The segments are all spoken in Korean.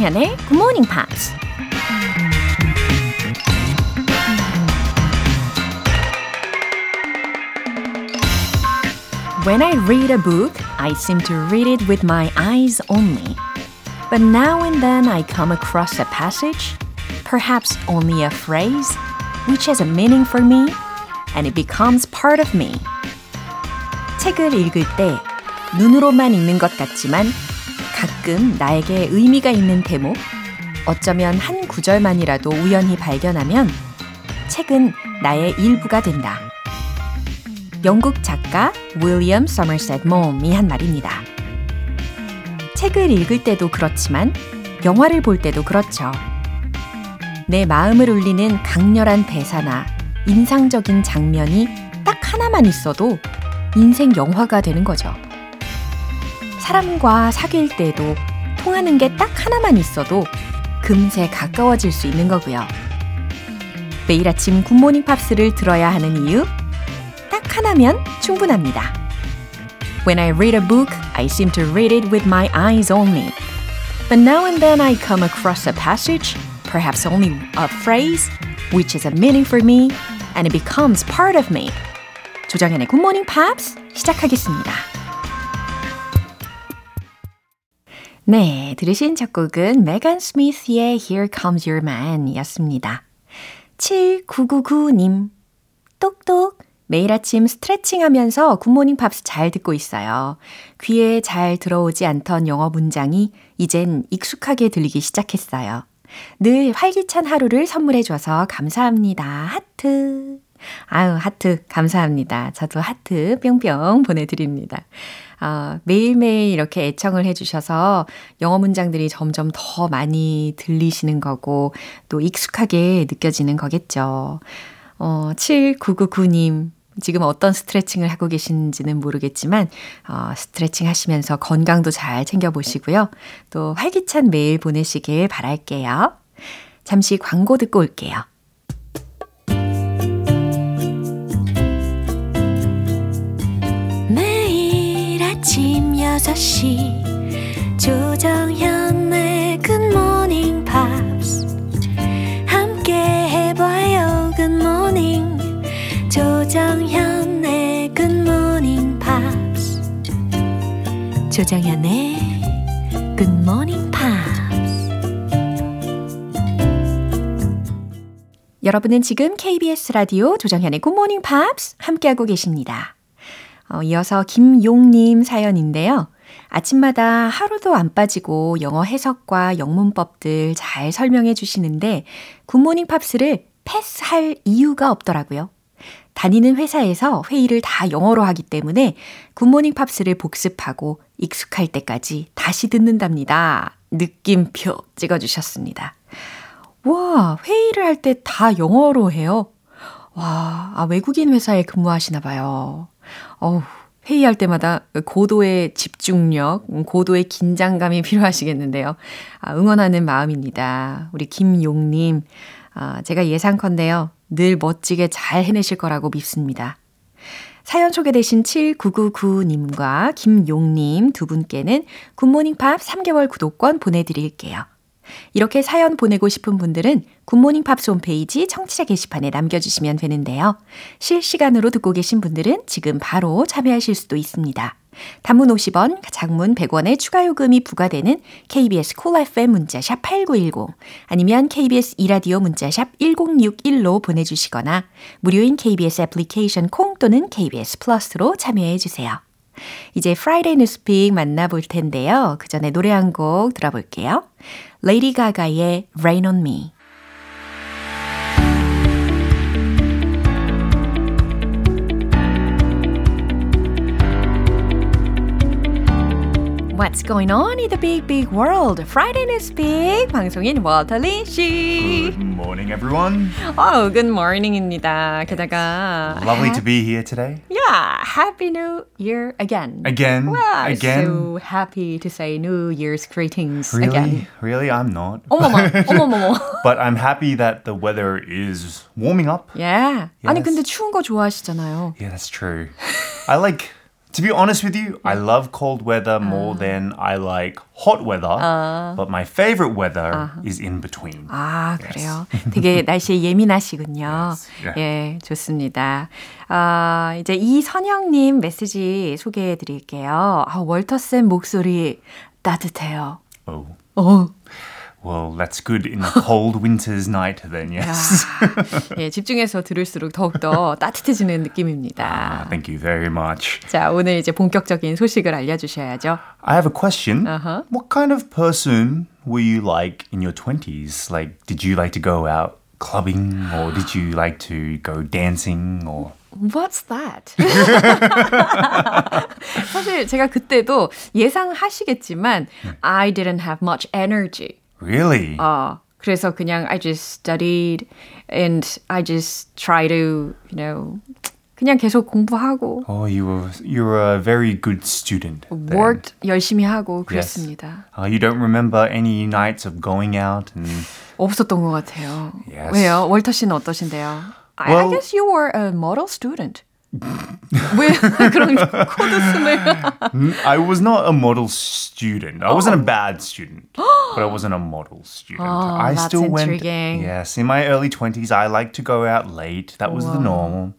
조정현의 Good Morning Pops. When I read a book, I seem to read it with my eyes only. But now and then I come across a passage, perhaps only a phrase, which has a meaning for me, and it becomes part of me. 책을 읽을 때 눈으로만 읽는 것 같지만 가끔 나에게 의미가 있는 대목, 어쩌면 한 구절만이라도 우연히 발견하면 책은 나의 일부가 된다. 영국 작가 윌리엄 서머셋 몬이 한 말입니다. 책을 읽을 때도 그렇지만 영화를 볼 때도 그렇죠. 내 마음을 울리는 강렬한 대사나 인상적인 장면이 딱 하나만 있어도 인생 영화가 되는 거죠. 사람과 사귈 때도 통하는 게 딱 하나만 있어도 금세 가까워질 수 있는 거고요. 매일 아침 굿모닝 팝스를 들어야 하는 이유 딱 하나면 충분합니다. When I read a book, I seem to read it with my eyes only. But now and then I come across a passage, perhaps only a phrase, which is a meaning for me, and it becomes part of me. 조정현의 Morning Pops 시작하겠습니다. 네, 들으신 첫 곡은 메간 스미스의 Here Comes Your Man 이었습니다. 7999님, 똑똑, 매일 아침 스트레칭 하면서 굿모닝 팝스 잘 듣고 있어요. 귀에 잘 들어오지 않던 영어 문장이 이젠 익숙하게 들리기 시작했어요. 늘 활기찬 하루를 선물해줘서 감사합니다. 하트. 아유, 하트, 감사합니다. 저도 하트 뿅뿅 보내드립니다. 아, 매일매일 이렇게 애청을 해주셔서 영어 문장들이 점점 더 많이 들리시는 거고, 또 익숙하게 느껴지는 거겠죠. 어, 7999님, 지금 어떤 스트레칭을 하고 계신지는 모르겠지만, 어, 스트레칭 하시면서 건강도 잘 챙겨보시고요. 또 활기찬 매일 보내시길 바랄게요. 잠시 광고 듣고 올게요. 아침 6시 조정현의 굿모닝 팝스 함께 해봐요 Good morning 조정현의 굿모닝 팝스 조정현의 굿모닝 팝스 여러분은 지금 KBS 라디오 조정현의 굿모닝 팝스 함께하고 계십니다. 어, 이어서 김용님 사연인데요. 아침마다 하루도 안 빠지고 영어 해석과 영문법들 잘 설명해 주시는데 굿모닝 팝스를 패스할 이유가 없더라고요. 다니는 회사에서 회의를 다 영어로 하기 때문에 굿모닝 팝스를 복습하고 익숙할 때까지 다시 듣는답니다. 느낌표 찍어주셨습니다. 와, 회의를 할 때 다 영어로 해요? 와, 아, 외국인 회사에 근무하시나 봐요. 어우, 회의할 때마다 고도의 집중력, 고도의 긴장감이 필요하시겠는데요. 아, 응원하는 마음입니다. 우리 김용님, 아, 제가 예상컨대요. 늘 멋지게 잘 해내실 거라고 믿습니다. 사연 소개되신 7999님과 김용님 두 분께는 굿모닝 팝스 3개월 구독권 보내드릴게요. 이렇게 사연 보내고 싶은 분들은 굿모닝 팝스 홈페이지 청취자 게시판에 남겨주시면 되는데요. 실시간으로 듣고 계신 분들은 지금 바로 참여하실 수도 있습니다. 단문 50원, 장문 100원의 추가 요금이 부과되는 KBS 콜 cool 문자샵 8910 아니면 KBS 이라디오 문자샵 1061로 보내주시거나 무료인 KBS 애플리케이션 콩 또는 KBS 플러스로 참여해 주세요. 이제 Friday News Pick 만나볼 텐데요. 그 전에 노래 한 곡 들어볼게요. 레이디 가가의 Rain on Me. What's going on in the big, big world? Friday News Big 방송인 워터리 씨. Good morning, everyone. Oh, good morning입니다. 게다가 Lovely to be here today. Yeah, Happy New Year again. Again, Wow, again. so happy to say New Year's greetings really, again. really, I'm not. 어머머, 어머머머. But I'm happy that the weather is warming up. Yeah. 아니 Yes. 근데 추운 거 좋아하시잖아요. Yeah, that's true. I like To be honest with you, I love cold weather more than I like hot weather. But my favorite weather is in between. 아, 그래요. 되게 날씨에 예민하시군요. Yeah. 예, 좋습니다. 아, 이제 이선영님 메시지 소개해 드릴게요. 아, 월터쌤 목소리 따뜻해요. Oh. 어, Well, that's good in a cold winter's night then, yes. 예, 집중해서 들을수록 더욱더 따뜻해지는 느낌입니다. Thank you very much. 자, 오늘 이제 본격적인 소식을 알려주셔야죠. I have a question. Uh-huh. What kind of person were you like in your 20s? Like, did you like to go out clubbing or did you like to go dancing or What's that? 사실 제가 그때도 예상하시겠지만 I didn't have much energy. really? 어, 그래서 그냥 I just studied and I just try to, you know, 그냥 계속 공부하고 oh, you were you were a very good student. then. worked 열심히 하고 그랬습니다. Uh, you don't remember any nights of going out and 없었던 것 같아요. Yes. 왜요? 월터 씨는 어떠신데요? I, I Well- guess you were a model student. 왜 그런 코드숨을 I was not a model student. I wasn't a bad student, but I wasn't a model student. Oh, I that's still went. intriguing. Yes, in my early twenties, I liked to go out late. That was the normal.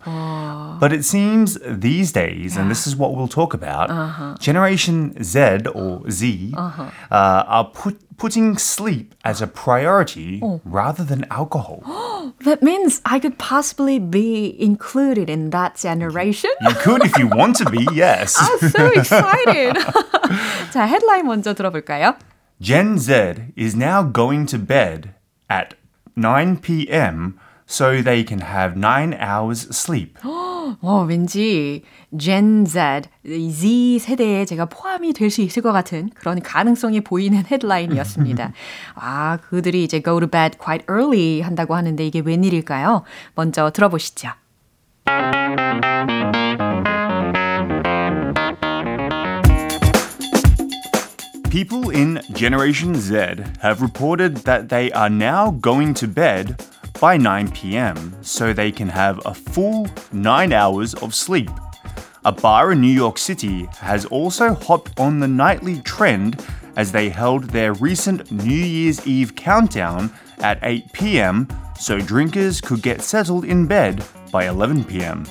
But it seems these days, and this is what we'll talk about, Uh-huh. Generation Z or Z uh, are put, putting sleep as a priority Oh. rather than alcohol. That means I could possibly be included in that generation. you could if you want to be, yes. I'm so excited. 자, 헤드라인 먼저 들어볼까요? Gen Z is now going to bed at 9 p.m. so they can have 9 hours sleep. 어, 왠지 Gen Z, 이 Z 세대에 제가 포함이 될 수 있을 것 같은 그런 가능성이 보이는 헤드라인이었습니다. 아, 그들이 이제 go to bed quite early 한다고 하는데 이게 웬일일까요? 먼저 들어보시죠. People in Generation Z have reported that they are now going to bed by 9 p.m. so they can have a full 9 hours of sleep. A bar in New York City has also hopped on the nightly trend as they held their recent New Year's Eve countdown at 8 p.m. so drinkers could get settled in bed by 11 p.m.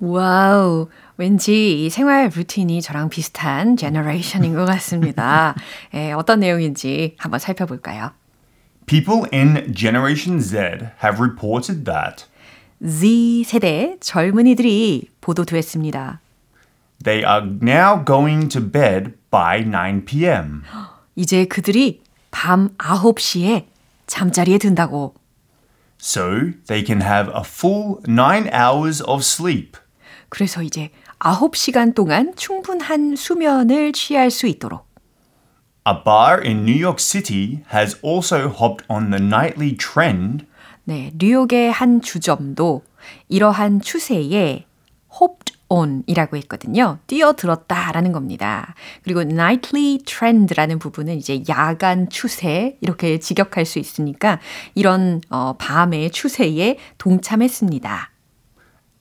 와우. 왠지 이 생활 루틴이 저랑 비슷한 제너레이션인 것 같습니다. 예, 어떤 내용인지 한번 살펴볼까요? People in Generation Z have reported that Z 세대 젊은이들이 보도됐습니다. They are now going to bed by 9 p.m. 이제 그들이 밤 9시에 잠자리에 든다고. So they can have a full 9 hours of sleep. 그래서 이제 9시간 동안 충분한 수면을 취할 수 있도록. A bar in New York City has also hopped on the nightly trend 네, 뉴욕의 한 주점도 이러한 추세에 hopped on이라고 했거든요. 뛰어들었다라는 겁니다. 그리고 nightly trend라는 부분은 이제 야간 추세 이렇게 직역할 수 있으니까 이런 어, 밤의 추세에 동참했습니다.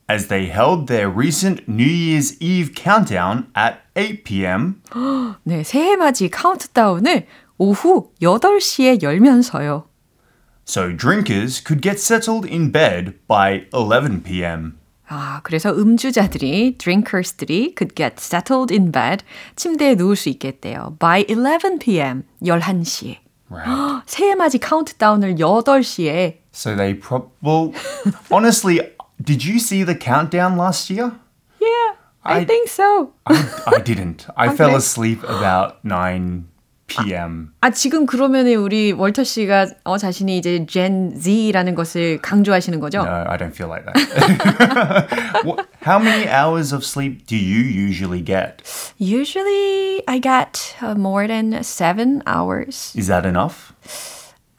as they held their recent New Year's Eve countdown at 8 p.m. 네, 새해 맞이 카운트다운을 오후 8시에 열면서요. so drinkers could get settled in bed by 11 p.m. 아, 그래서 음주자들이, drinkers들이 could get settled in bed, 침대에 누울 수 있겠대요. by 11 p.m., 11시에. Right. 새해 맞이 카운트다운을 8시에. so they prob well honestly did you see the countdown last year? Yeah, I, I- think so. I, I didn't. I fell Okay. asleep about 9 p.m. 아, 지금 그러면은 우리 월터 씨가 어, 자신이 이제 Gen Z라는 것을 강조하시는 거죠? No, I don't feel like that. what, how many hours of sleep do you usually get? Usually I get uh, more than seven hours. Is that enough?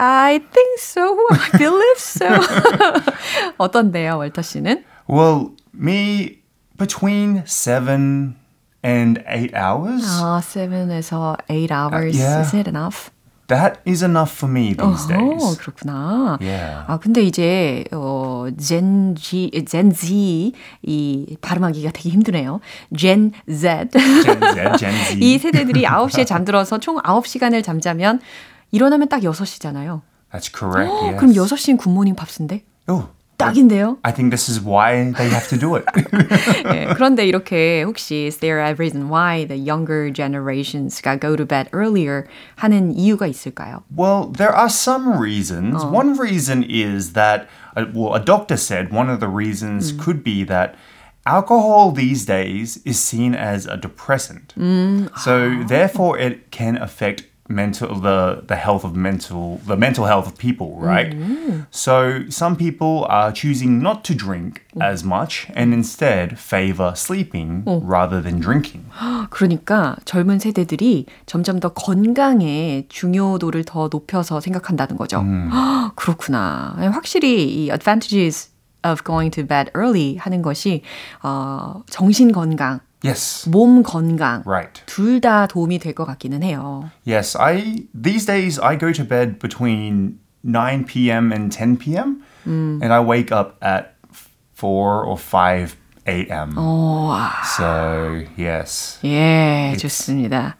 I think so. I believe so. 어떤데요, 월터 씨는? Well, me between 7 and 8 hours. 아, 7에서 8 hours. yeah. Is it enough? That is enough for me these 어, days. 그렇구나. Yeah. 아, 근데 이제, 어, Gen G, Gen Z, 이 발음하기가 되게 힘드네요. Gen Z. Gen Z, Gen Z. 이 세대들이 9시에 잠들어서 총 9시간을 잠자면 일어나면 딱 6시잖아요. That's correct. yes. 그럼 6시인 굿모닝 팝스인데? Oh, 딱인데요? I think this is why they have to do it. 예, 그런데 이렇게 혹시 is there a reason why the younger generations가 go to bed earlier 하는 이유가 있을까요? well, there are some reasons. One reason is that, uh, well, a doctor said one of the reasons could be that alcohol these days is seen as a depressant. So therefore, it can affect mental the the health of mental the mental health of people right so some people are choosing not to drink as much and instead favor sleeping rather than drinking 그러니까 젊은 세대들이 점점 더 건강의 중요도를 더 높여서 생각한다는 거죠. 헉, 그렇구나. 확실히 이 advantages of going to bed early 하는 것이 어, 정신 건강, yes 몸 건강 right 둘 다 도움이 될 것 같기는 해요. Yes, I these days I go to bed between 9 p.m. and 10 p.m. and I wake up at 4 or 5 a.m. So, yes. 예, 좋습니다.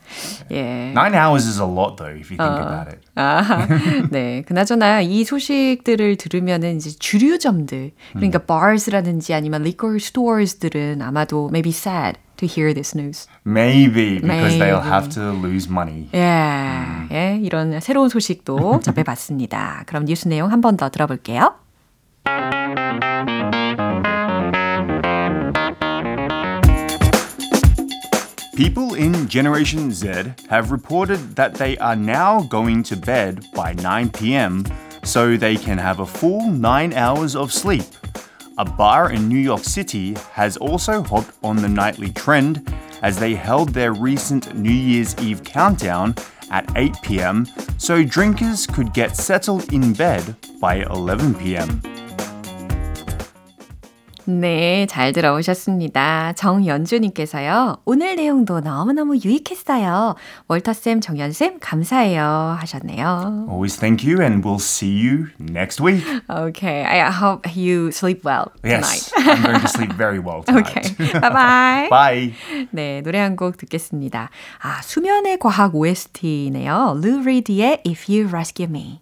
예. 9 hours is a lot though if you think about it. 아, 네. 그나저나 이 소식들을 들으면은 이제 주류점들, 그러니까 bars라든지 아니면 liquor stores들은 아마도 maybe sad to hear this news. Maybe because they'll Maybe. have to lose money. 예, 예, 이런 새로운 소식도 접해봤습니다. 그럼 뉴스 내용 한 번 더 들어볼게요. People in Generation Z have reported that they are now going to bed by 9 p.m. so they can have a full 9 hours of sleep. A bar in New York City has also hopped on the nightly trend as they held their recent New Year's Eve countdown at 8 p.m. so drinkers could get settled in bed by 11 p.m. 네, 잘 들어오셨습니다. 정연주님께서요. 오늘 내용도 너무너무 유익했어요. 월터쌤, 정연쌤, 감사해요. 하셨네요. Always thank you and we'll see you next week. Okay, I hope you sleep well Yes, tonight. I'm going to sleep very well tonight. Okay, bye-bye. Bye. 네, 노래 한 곡 듣겠습니다. 아, 수면의 과학 OST네요. Lou Reed의 If You Rescue Me.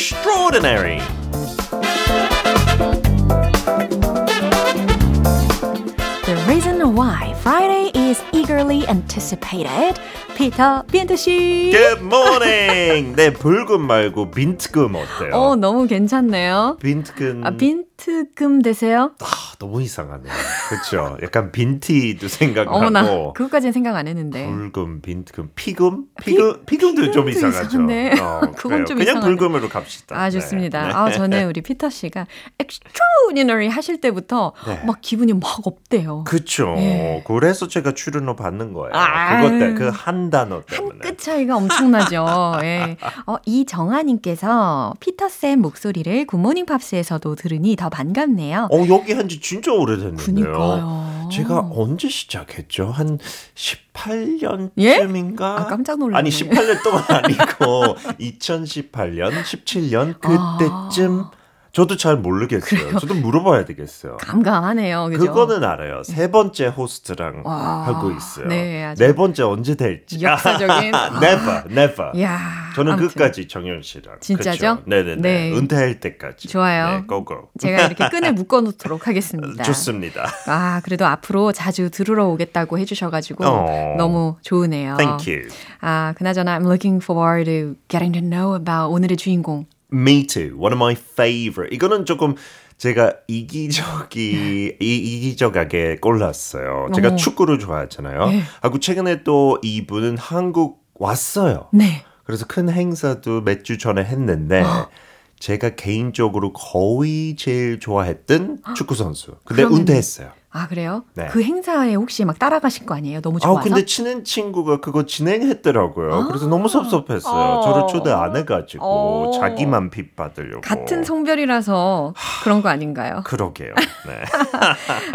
Extraordinary. Eagerly anticipated. 피터 빈트 씨. Good morning. 네, 붉은 말고 빈트금 어때요? 어, 너무 괜찮네요. 빈트금. 아, 빈트금 되세요? 아, 너무 이상하네요. 그렇죠. 약간 빈티도 생각나고. 어머나, 그것까지는 생각 안 했는데. 붉금, 빈트금, 피금? 피금, 피 금도 좀 피금도 이상하죠. 어, 그건. 좀 그냥 이상하네. 불금으로 갑시다. 아, 좋습니다. 네. 아, 저는 우리 피터 씨가 extraordinary 하실 때부터 네. 막 기분이 막 up돼요. 그쵸. 예. 그래서 제가 출연료 받는 거예요. 아. 그것 때, 그한 단어 한 때문에. 끗 차이가 엄청나죠. 예. 어, 이정아님께서 피터 쌤 목소리를 굿모닝 팝스에서도 들으니 더 반갑네요. 어, 여기 한 지 진짜 오래됐는데요. 그니까요. 제가 언제 시작했죠? 한 18년쯤인가? 예? 아, 깜짝 놀랐네. 아니, 18년 동안 아니고 2018년, 17년 그때쯤 아. 저도 잘 모르겠어요. 저도 물어봐야 되겠어요. 감감하네요. 그죠? 그거는 알아요. 세 번째 호스트랑 하고 있어요. 네, 네 번째 언제 될지. 역사적인 never, never. 이야, 저는 아무튼. 끝까지 정연 씨랑. 진짜죠? 그쵸? 네네네. 네. 은퇴할 때까지. 좋아요. 네, 고고. 제가 이렇게 끈을 묶어 놓도록 하겠습니다. 좋습니다. 아, 그래도 앞으로 자주 들으러 오겠다고 해주셔가지고 어. 너무 좋으네요. Thank you. 아, 그나저나 I'm looking forward to getting to know about 오늘의 주인공. Me too. One of my favorite. 이거는 조금 제가 이기적이 이, 이기적하게 골랐어요. 제가 어. 축구를 좋아하잖아요. 네. 하고 최근에 또 이분은 한국 왔어요. 네. 그래서 큰 행사도 몇 주 전에 했는데 제가 개인적으로 거의 제일 좋아했던 축구 선수. 근데 그러면- 은퇴했어요. 아, 그래요? 네. 그 행사에 혹시 막 따라가신 거 아니에요? 너무 아 좋아서? 근데 친한 친구가 그거 진행했더라고요. 그래서 너무 섭섭했어요. 어. 저를 초대 안 해가지고 어. 자기만 pit받으려고 같은 성별이라서 그런 거 아닌가요? 그러게요. 네.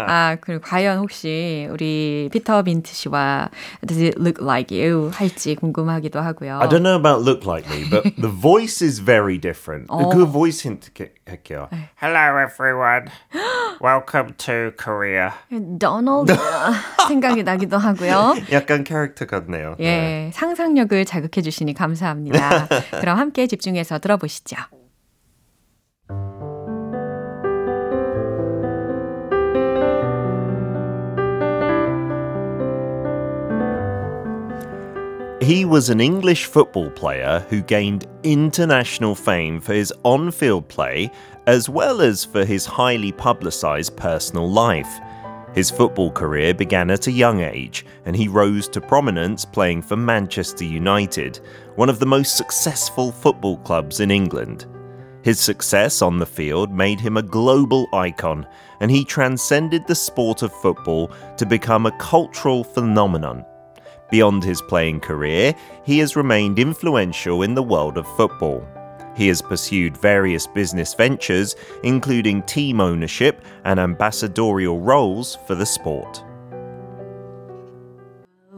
아, 그리고 과연 혹시 우리 피터 빈트 씨와 Does it look like you 할지 궁금하기도 하고요. I don't know about look like me, but the voice is very different. 그 voice 힌트 게- 할게요. Hello, everyone. Welcome to Korea. 도널드 생각이 나기도 하고요. 약간 캐릭터 같네요. 네. 예, 상상력을 자극해 주시니 감사합니다. 그럼 함께 집중해서 들어보시죠. He was an English football player who gained international fame for his on field play as well as for his highly publicised personal life. His football career began at a young age, and he rose to prominence playing for Manchester United, one of the most successful football clubs in England. His success on the field made him a global icon, and he transcended the sport of football to become a cultural phenomenon. Beyond his playing career, he has remained influential in the world of football. He has pursued various business ventures, including team ownership and ambassadorial roles for the sport.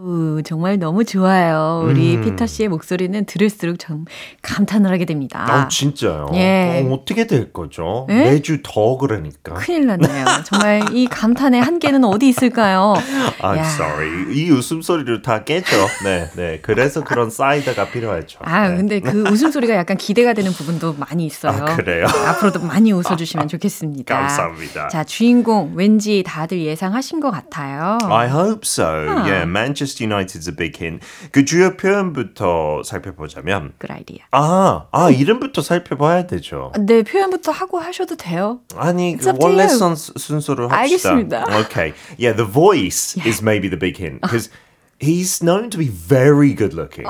우, 정말 너무 좋아요. 우리 피터 씨의 목소리는 들을수록 좀 감탄을 하게 됩니다. 아, 진짜요? 예. 어, 어떻게 될 거죠? 예? 매주 더 그러니까. 큰일 났네요. 정말 이 감탄의 한계는 어디 있을까요? I'm 야. sorry. 이 웃음소리를 다 깨죠. 네, 네. 그래서 그런 사이드가 필요하죠. 아, 네. 근데 그 웃음소리가 약간 기대가 되는 부분도 많이 있어요. 아, 그래요? 앞으로도 많이 웃어주시면 좋겠습니다. 감사합니다. 자, 주인공 왠지 다들 예상하신 것 같아요. I hope so. Yeah, Manchester United's a big hint. 그 주요 표현부터 살펴보자면 good idea. 아, 아 이름부터 살펴봐야 되죠. 네, 표현부터 하고 하셔도 돼요. 아니 It's 그 up to 원래 you. 순, 순서로 합시다. 알겠습니다. Okay. Yeah, the voice is maybe the big hint because he's known to be very good looking.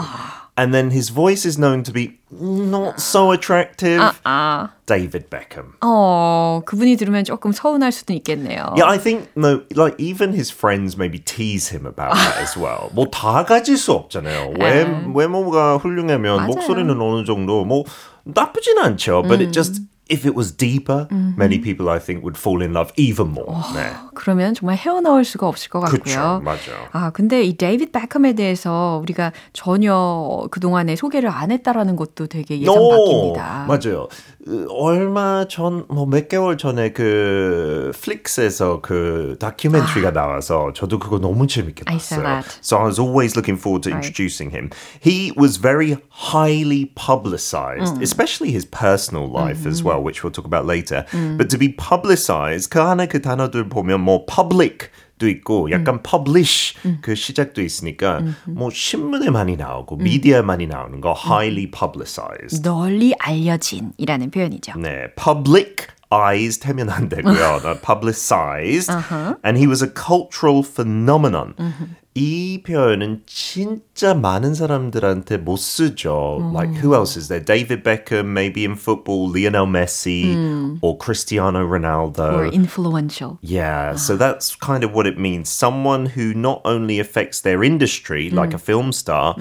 And then his voice is known to be not so attractive. 아, David Beckham. 어, 그분이 들으면 조금 서운할 수도 있겠네요. Yeah, I think no, like even his friends maybe tease him about that as well. 뭐 다 가질 수 없잖아요. 외, 외모가 훌륭하면 맞아요. 목소리는 어느 정도 뭐 나쁘진 않죠. But it just if it was deeper, many people I think would fall in love even more. 네. 그러면 정말 헤어나올 수가 없을 것 같고요. 그쵸, 맞아요. 아, 근데 이 데이빗 베컴에 대해서 우리가 전혀 그동안에 소개를 안 했다라는 것도 되게 예상 밖입니다. 맞아요. 으, 얼마 전, 뭐 몇 개월 전에 그 플릭스에서 그 다큐멘터리가 나와서 저도 그거 너무 재밌게 I 봤어요. that. So I was always looking forward to Right. introducing him. He was very highly publicized, especially his personal life as well, which we'll talk about later. But to be publicized, 그 안에 그 단어들 보면 뭐 public 도 있고 약간 publish 그 시작도 있으니까 뭐 신문에 많이 나오고 미디어에 많이 나오는 거 highly publicized. 널리 알려진이라는 표현이죠. 네, publicized 하면 안 되고요. publicized. And he was a cultural phenomenon. 이 표현은 진짜 많은 사람들한테 못 쓰죠. Like who else is there? David Beckham, maybe in football, Lionel Messi, or Cristiano Ronaldo. or influential. Yeah, so that's kind of what it means. Someone who not only affects their industry, like a film star,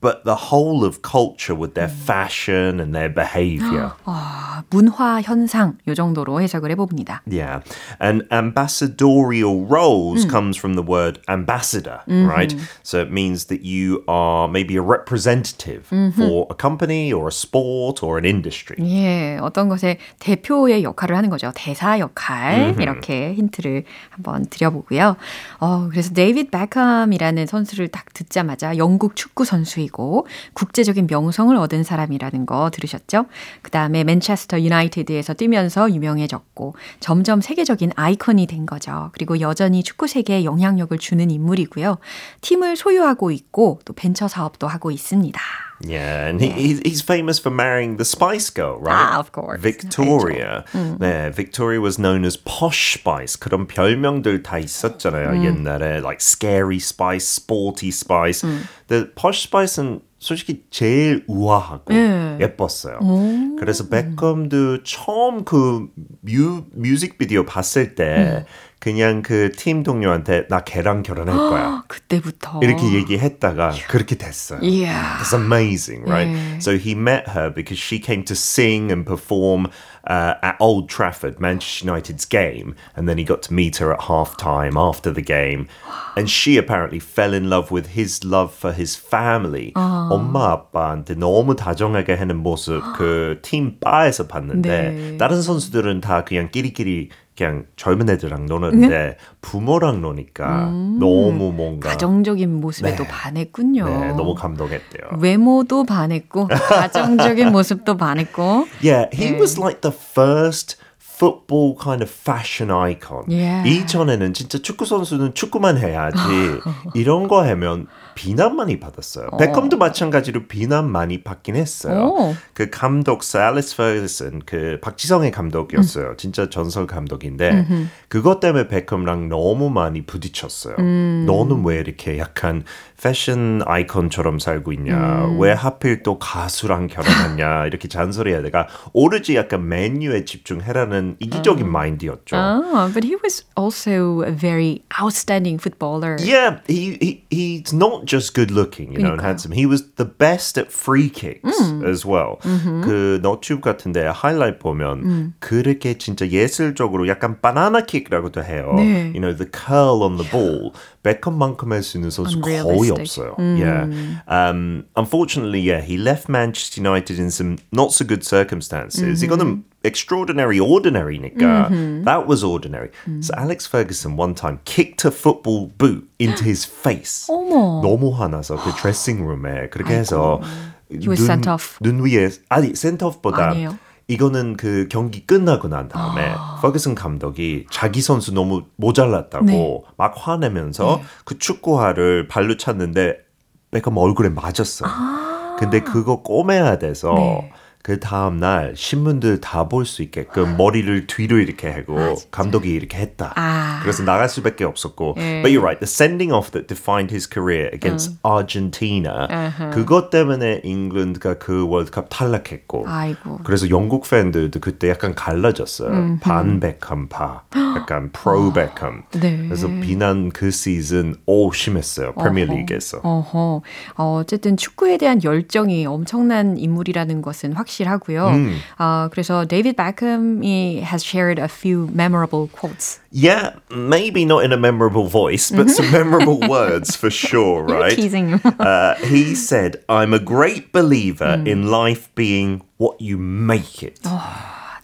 but the whole of culture with their fashion and their behavior. 아, 문화 현상 요 정도로 해석을 해봅니다. Yeah, and ambassadorial roles comes from the word ambassador. Right? So it means that you are maybe a representative for a company or a sport or an industry. 예, 어떤 것의 대표의 역할을 하는 거죠. 대사 역할. 이렇게 힌트를 한번 드려보고요. 어, 그래서 데이비드 베컴이라는 선수를 딱 듣자마자 영국 축구 선수이고 국제적인 명성을 얻은 사람이라는 거 들으셨죠? 그 다음에 맨체스터 유나이티드에서 뛰면서 유명해졌고 점점 세계적인 아이콘이 된 거죠. 그리고 여전히 축구 세계에 영향력을 주는 인물이고요. 팀을 소유하고 있고 또 벤처 사업도 하고 있습니다. Yeah, and he, he's- he's famous for marrying the Spice Girl, right? Ah, of course. Victoria. 네, Victoria was known as Posh Spice. 그런 별명들 다 있었잖아요, 옛날에. Like Scary Spice, Sporty Spice. The Posh Spice는 솔직히 제일 우아하고 예뻤어요. 그래서 베컴도 처음 그 뮤, 뮤직비디오 봤을 때 그냥 그 팀 동료한테 나 걔랑 결혼할 거야. 그때부터 이렇게 얘기했다가 그렇게 됐어요. 이야. That's amazing, right? Yeah. So he met her because she came to sing and perform uh, at Old Trafford, Manchester United's game, and then he got to meet her at half time after the game. And she apparently fell in love with his love for his family. 엄마 아빠한테 너무 다정하게 하는 모습 그 팀 바에서 봤는데 네. 다른 선수들은 다 그냥 끼리끼리 그냥 젊은 애들랑 노는데 부모랑 노니까 너무 뭔가 가정적인 모습에 네. 또 반했군요. 네, 너무 감동했대요. 외모도 반했고 가정적인 모습도 반했고 Yeah, he was like the first football kind of fashion icon. Yeah. 이전에는 진짜 축구 선수는 축구만 해야지 이런 거 하면 비난 많이 받았어요. 베컴도 마찬가지로 비난 많이 받긴 했어요. 오. 그 감독 알렉스 퍼거슨 그 박지성의 감독이었어요. 진짜 전설 감독인데 그것 때문에 베컴랑 너무 많이 부딪혔어요. 너는 왜 이렇게 약간 패션 아이콘처럼 살고 있냐? 왜 하필 또 가수랑 결혼했냐? 이렇게 잔소리해야 내가 오로지 약간 맨유에 집중해라는 이기적인 마인드였죠. Oh, but he was also a very outstanding footballer. Yeah, he, he he's not just good looking, you know, and handsome. He was the best at free kicks as well. 그 너튜브 같은데 하이라이트 보면 그렇게 진짜 예술적으로 약간 바나나 킥이라고도 해요. 네. You know, the curl on the ball. 베컴만큼 할 수 있는 선수 거의 Unrealistic. 없어요. Yeah. Um, unfortunately, yeah, he left Manchester United in some not so good circumstances. 이거는 extraordinary, ordinary니까 that was ordinary. So Alex Ferguson one time kicked a football boot into his face. 어머. 너무 화나서 그 드레싱 룸에 그렇게 해서 was sent off. 눈 위에 아니 센터오프보다 아니에요. 이거는 그 경기 끝나고 난 다음에 퍼거슨 감독이 자기 선수 너무 모자랐다고 네. 막 화내면서 그 축구화를 발로 찼는데 베컴 얼굴에 맞았어요. 근데 그거 꼬매야 돼서 네. 그 다음 날 신문들 다 볼 수 있게끔 머리를 뒤로 이렇게 하고 감독이 이렇게 했다. 아. 그래서 나갈 수밖에 없었고. 예. But you're right. The sending off that defined his career against Argentina. 그것 때문에 잉글랜드가 그 월드컵 탈락했고. 아이고. 그래서 영국 팬들도 그때 약간 갈라졌어요. 반 베컴 파, 약간 프로 베컴. 네. 그래서 비난 그 시즌 오 심했어요. 프리미어리그에서. 어허. 어, 어쨌든 축구에 대한 열정이 엄청난 인물이라는 것은 확 실하고요. 어, 그래서 데이비드 베컴이 has shared a few memorable quotes. Yeah, maybe not in a memorable voice, but some memorable words for sure, You're right? teasing. Uh, he said, I'm a great believer in life being what you make it.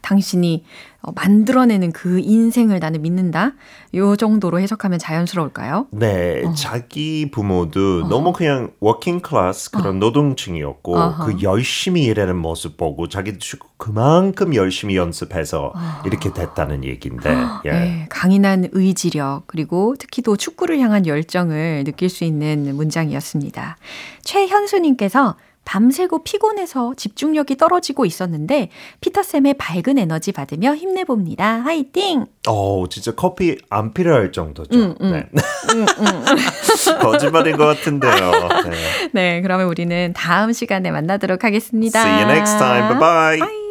당신이 어, 만들어내는 그 인생을 나는 믿는다. 요 정도로 해석하면 자연스러울까요? 네, 자기 부모도 너무 그냥 working class 그런 노동층이었고 그 열심히 일하는 모습 보고 자기도 그만큼 열심히 연습해서 이렇게 됐다는 얘기인데. 예. 네, 강인한 의지력 그리고 특히 또 축구를 향한 열정을 느낄 수 있는 문장이었습니다. 최현수님께서 밤새고 피곤해서 집중력이 떨어지고 있었는데 피터쌤의 밝은 에너지 받으며 힘내봅니다. 화이팅! 어, 진짜 커피 안 필요할 정도죠. 네. 거짓말인 것 같은데요. 네. 네, 그러면 우리는 다음 시간에 만나도록 하겠습니다. See you next time. Bye bye.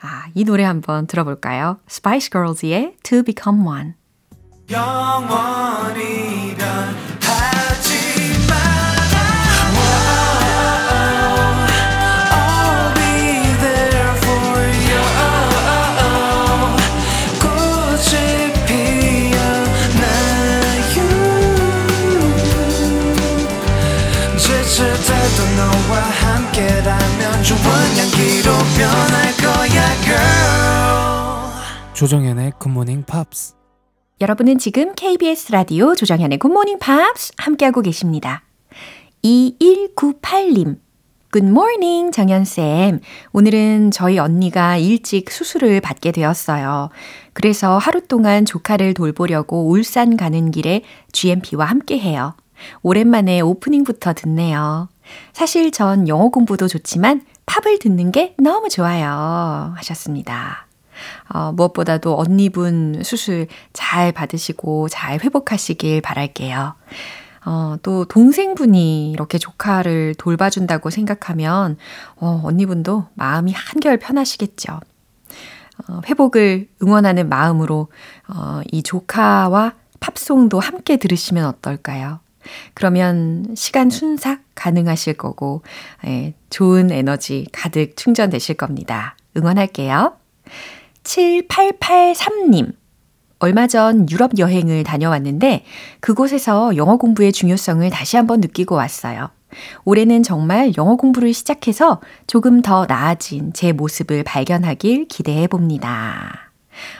아, 이 노래 한번 들어볼까요? Spice Girls의 To Become One. 영원히 변 조정현의 굿모닝 팝스 여러분은 지금 KBS 라디오 조정현의 굿모닝 팝스 함께하고 계십니다. 2198님 굿모닝 정현쌤. 오늘은 저희 언니가 일찍 수술을 받게 되었어요. 그래서 하루 동안 조카를 돌보려고 울산 가는 길에 GMP와 함께 해요. 오랜만에 오프닝부터 듣네요. 사실 전 영어 공부도 좋지만 팝을 듣는 게 너무 좋아요. 하셨습니다. 어, 무엇보다도 언니분 수술 잘 받으시고 잘 회복하시길 바랄게요. 어, 또 동생분이 이렇게 조카를 돌봐준다고 생각하면 어, 언니분도 마음이 한결 편하시겠죠. 어, 회복을 응원하는 마음으로 어, 이 조카와 팝송도 함께 들으시면 어떨까요? 그러면 시간 순삭 가능하실 거고, 예, 좋은 에너지 가득 충전되실 겁니다. 응원할게요. 7883님. 얼마 전 유럽 여행을 다녀왔는데 그곳에서 영어 공부의 중요성을 다시 한번 느끼고 왔어요. 올해는 정말 영어 공부를 시작해서 조금 더 나아진 제 모습을 발견하길 기대해 봅니다.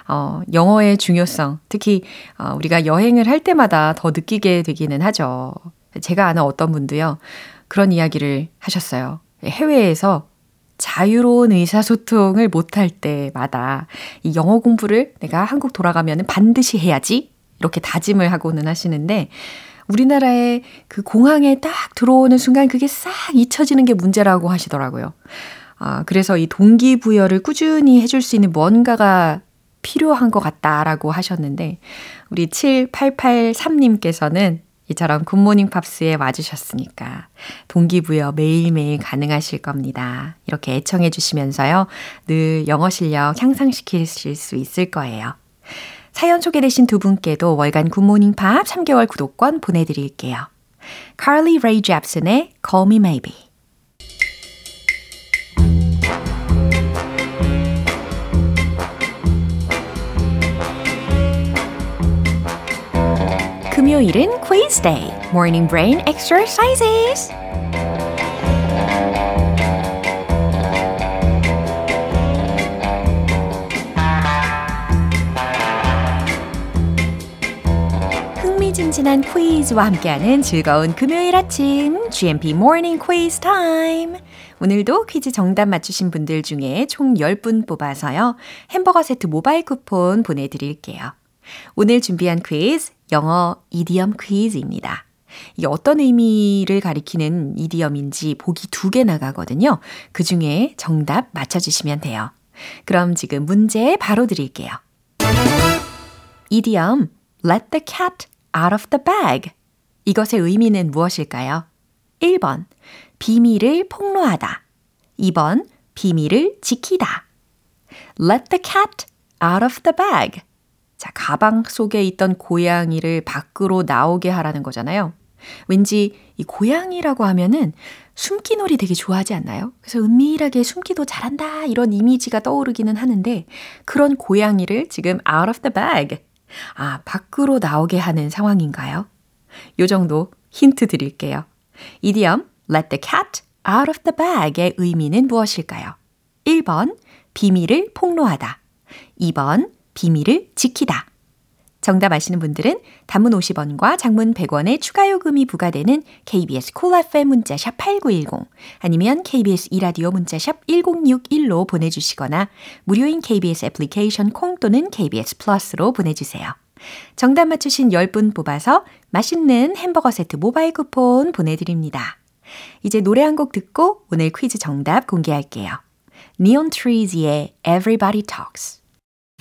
어, 영어의 중요성, 특히 어, 우리가 여행을 할 때마다 더 느끼게 되기는 하죠. 제가 아는 어떤 분도요, 그런 이야기를 하셨어요. 해외에서 자유로운 의사소통을 못할 때마다 이 영어 공부를 내가 한국 돌아가면 반드시 해야지 이렇게 다짐을 하고는 하시는데 우리나라의 그 공항에 딱 들어오는 순간 그게 싹 잊혀지는 게 문제라고 하시더라고요. 아, 그래서 이 동기부여를 꾸준히 해줄 수 있는 뭔가가 필요한 것 같다라고 하셨는데 우리 7883님께서는 이처럼 굿모닝 팝스에 와주셨으니까 동기부여 매일매일 가능하실 겁니다. 이렇게 애청해 주시면서요. 늘 영어 실력 향상시키실 수 있을 거예요. 사연 소개되신 두 분께도 월간 굿모닝 팝 3개월 구독권 보내드릴게요. Carly Rae Jepsen의 Call Me Maybe 금요일은 quiz day, morning brain exercises. 흥미진진한 퀴즈와 함께하는 즐거운 금요일 아침 GMP Morning Quiz Time. 오늘도 퀴즈 정답 맞추신 분들 중에 총 10분 뽑아서요. 햄버거 세트 모바일 쿠폰 보내드릴게요. 오늘 준비한 퀴즈, 영어 이디엄 퀴즈입니다. 이게 어떤 의미를 가리키는 이디엄인지 보기 두 개 나가거든요. 그 중에 정답 맞춰주시면 돼요. 그럼 지금 문제 바로 드릴게요. 이디엄 let the cat out of the bag. 이것의 의미는 무엇일까요? 1번 비밀을 폭로하다. 2번 비밀을 지키다. let the cat out of the bag. 자, 가방 속에 있던 고양이를 밖으로 나오게 하라는 거잖아요. 왠지 이 고양이라고 하면은 숨기놀이 되게 좋아하지 않나요? 그래서 은밀하게 숨기도 잘한다 이런 이미지가 떠오르기는 하는데 그런 고양이를 지금 out of the bag 아 밖으로 나오게 하는 상황인가요? 요 정도 힌트 드릴게요. 이디엄 let the cat out of the bag의 의미는 무엇일까요? 1번 비밀을 폭로하다 2번 비밀을 지키다. 정답 아시는 분들은 단문 50원과 장문 100원의 추가 요금이 부과되는 KBS 콜 cool FM 문자샵 8910 아니면 KBS 이라디오 문자샵 1061로 보내주시거나 무료인 KBS 애플리케이션 콩 또는 KBS 플러스로 보내주세요. 정답 맞추신 10분 뽑아서 맛있는 햄버거 세트 모바일 쿠폰 보내드립니다. 이제 노래 한 곡 듣고 오늘 퀴즈 정답 공개할게요. Neon Trees의 Everybody Talks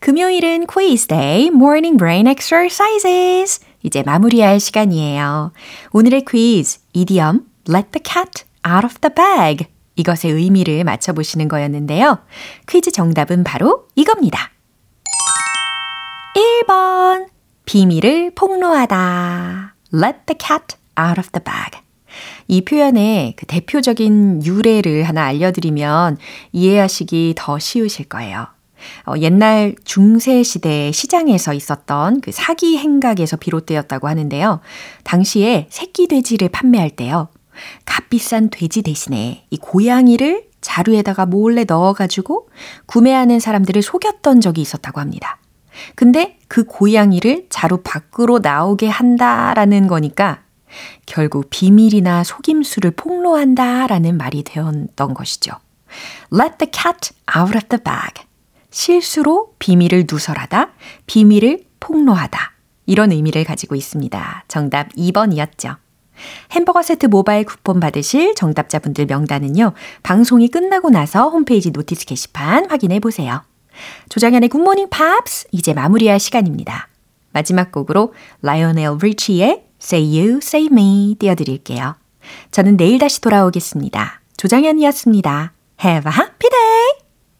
금요일은 quiz day, morning brain exercises. 이제 마무리할 시간이에요. 오늘의 idiom, let the cat out of the bag. 이것의 의미를 맞춰보시는 거였는데요. 퀴즈 정답은 바로 이겁니다. 1번. 비밀을 폭로하다. Let the cat out of the bag. 이 표현의 그 대표적인 유래를 하나 알려드리면 이해하시기 더 쉬우실 거예요. 어, 옛날 중세 시대 시장에서 있었던 그 사기 행각에서 비롯되었다고 하는데요. 당시에 새끼 돼지를 판매할 때요. 값비싼 돼지 대신에 이 고양이를 자루에다가 몰래 넣어가지고 구매하는 사람들을 속였던 적이 있었다고 합니다. 근데 그 고양이를 자루 밖으로 나오게 한다라는 거니까 결국 비밀이나 속임수를 폭로한다라는 말이 되었던 것이죠. Let the cat out of the bag. 실수로 비밀을 누설하다, 비밀을 폭로하다. 이런 의미를 가지고 있습니다. 정답 2번이었죠. 햄버거 세트 모바일 쿠폰 받으실 정답자분들 명단은요, 방송이 끝나고 나서 홈페이지 notice 게시판 확인해 보세요. 조정현의 굿모닝 팝스, 이제 마무리할 시간입니다. 마지막 곡으로 라이오넬 리치의 Say You, Say Me 띄워드릴게요. 저는 내일 다시 돌아오겠습니다. 조장현이었습니다. Have a happy day!